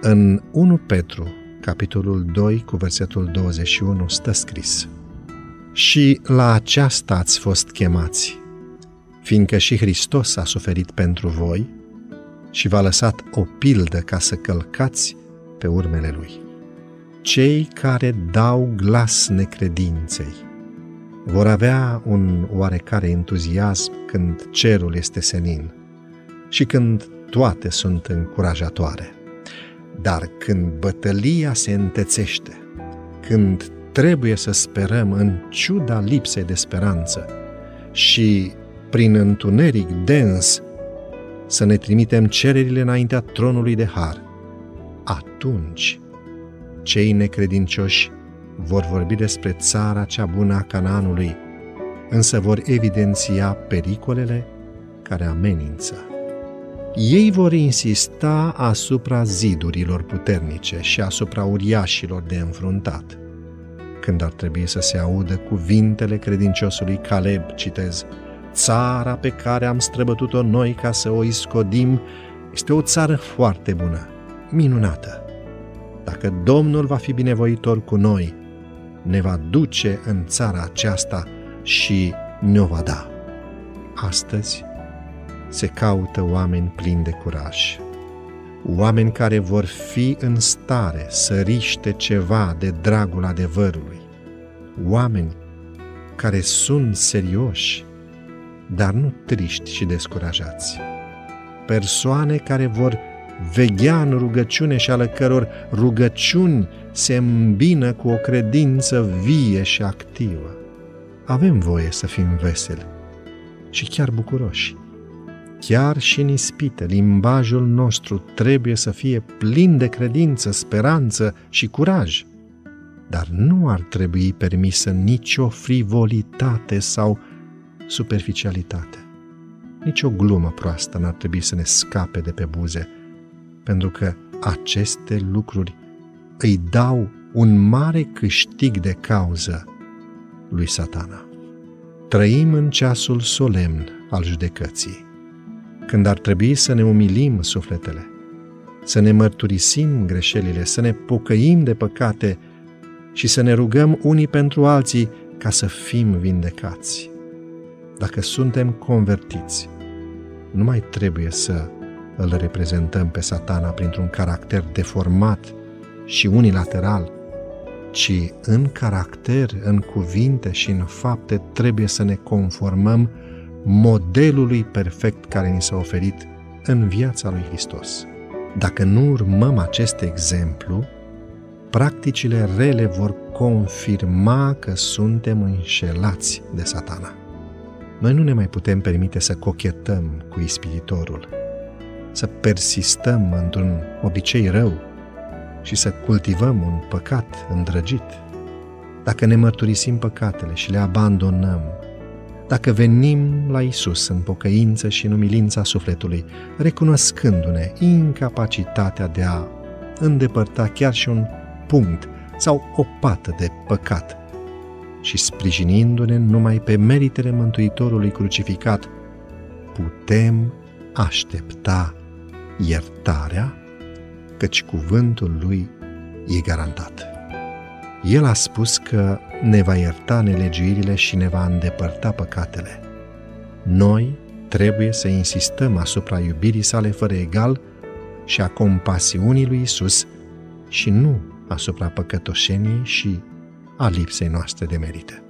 În 1 Petru, capitolul 2, cu versetul 21, stă scris Și la aceasta ați fost chemați, fiindcă și Hristos a suferit pentru voi și v-a lăsat o pildă ca să călcați pe urmele Lui. Cei care dau glas necredinței vor avea un oarecare entuziasm când cerul este senin și când toate sunt încurajatoare. Dar când bătălia se întețește, când trebuie să sperăm în ciuda lipsei de speranță și prin întuneric dens să ne trimitem cererile înaintea tronului de har, atunci cei necredincioși vor vorbi despre țara cea bună a Canaanului, însă vor evidenția pericolele care amenință. Ei vor insista asupra zidurilor puternice și asupra uriașilor de înfruntat. Când ar trebui să se audă cuvintele credinciosului Caleb, citez, Țara pe care am străbătut-o noi ca să o iscodim este o țară foarte bună, minunată. Dacă Domnul va fi binevoitor cu noi, ne va duce în țara aceasta și ne-o va da. Astăzi se caută oameni plini de curaj, oameni care vor fi în stare să riște ceva de dragul adevărului, oameni care sunt serioși, dar nu triști și descurajați, persoane care vor veghea în rugăciune și ale căror rugăciuni se îmbină cu o credință vie și activă. Avem voie să fim veseli și chiar bucuroși. Chiar și în ispite, limbajul nostru trebuie să fie plin de credință, speranță și curaj. Dar nu ar trebui permisă nicio frivolitate sau superficialitate. Nici o glumă proastă n-ar trebui să ne scape de pe buze, pentru că aceste lucruri îi dau un mare câștig de cauză lui satana. Trăim în ceasul solemn al judecății, când ar trebui să ne umilim sufletele, să ne mărturisim greșelile, să ne pocăim de păcate și să ne rugăm unii pentru alții ca să fim vindecați. Dacă suntem convertiți, nu mai trebuie să îl reprezentăm pe satana printr-un caracter deformat și unilateral, ci în caracter, în cuvinte și în fapte trebuie să ne conformăm modelului perfect care ni s-a oferit în viața lui Hristos. Dacă nu urmăm acest exemplu, practicile rele vor confirma că suntem înșelați de satana. Noi nu ne mai putem permite să cochetăm cu ispititorul, să persistăm într-un obicei rău și să cultivăm un păcat îndrăgit. Dacă ne mărturisim păcatele și le abandonăm, dacă venim la Isus în pocăință și în umilința sufletului, recunoscându-ne incapacitatea de a îndepărta chiar și un punct sau o pată de păcat și sprijinindu-ne numai pe meritele Mântuitorului crucificat, putem aștepta iertarea, căci cuvântul lui e garantat. El a spus că ne va ierta nelegiuirile și ne va îndepărta păcatele. Noi trebuie să insistăm asupra iubirii sale fără egal și a compasiunii lui Isus și nu asupra păcătoșeniei și a lipsei noastre de merite.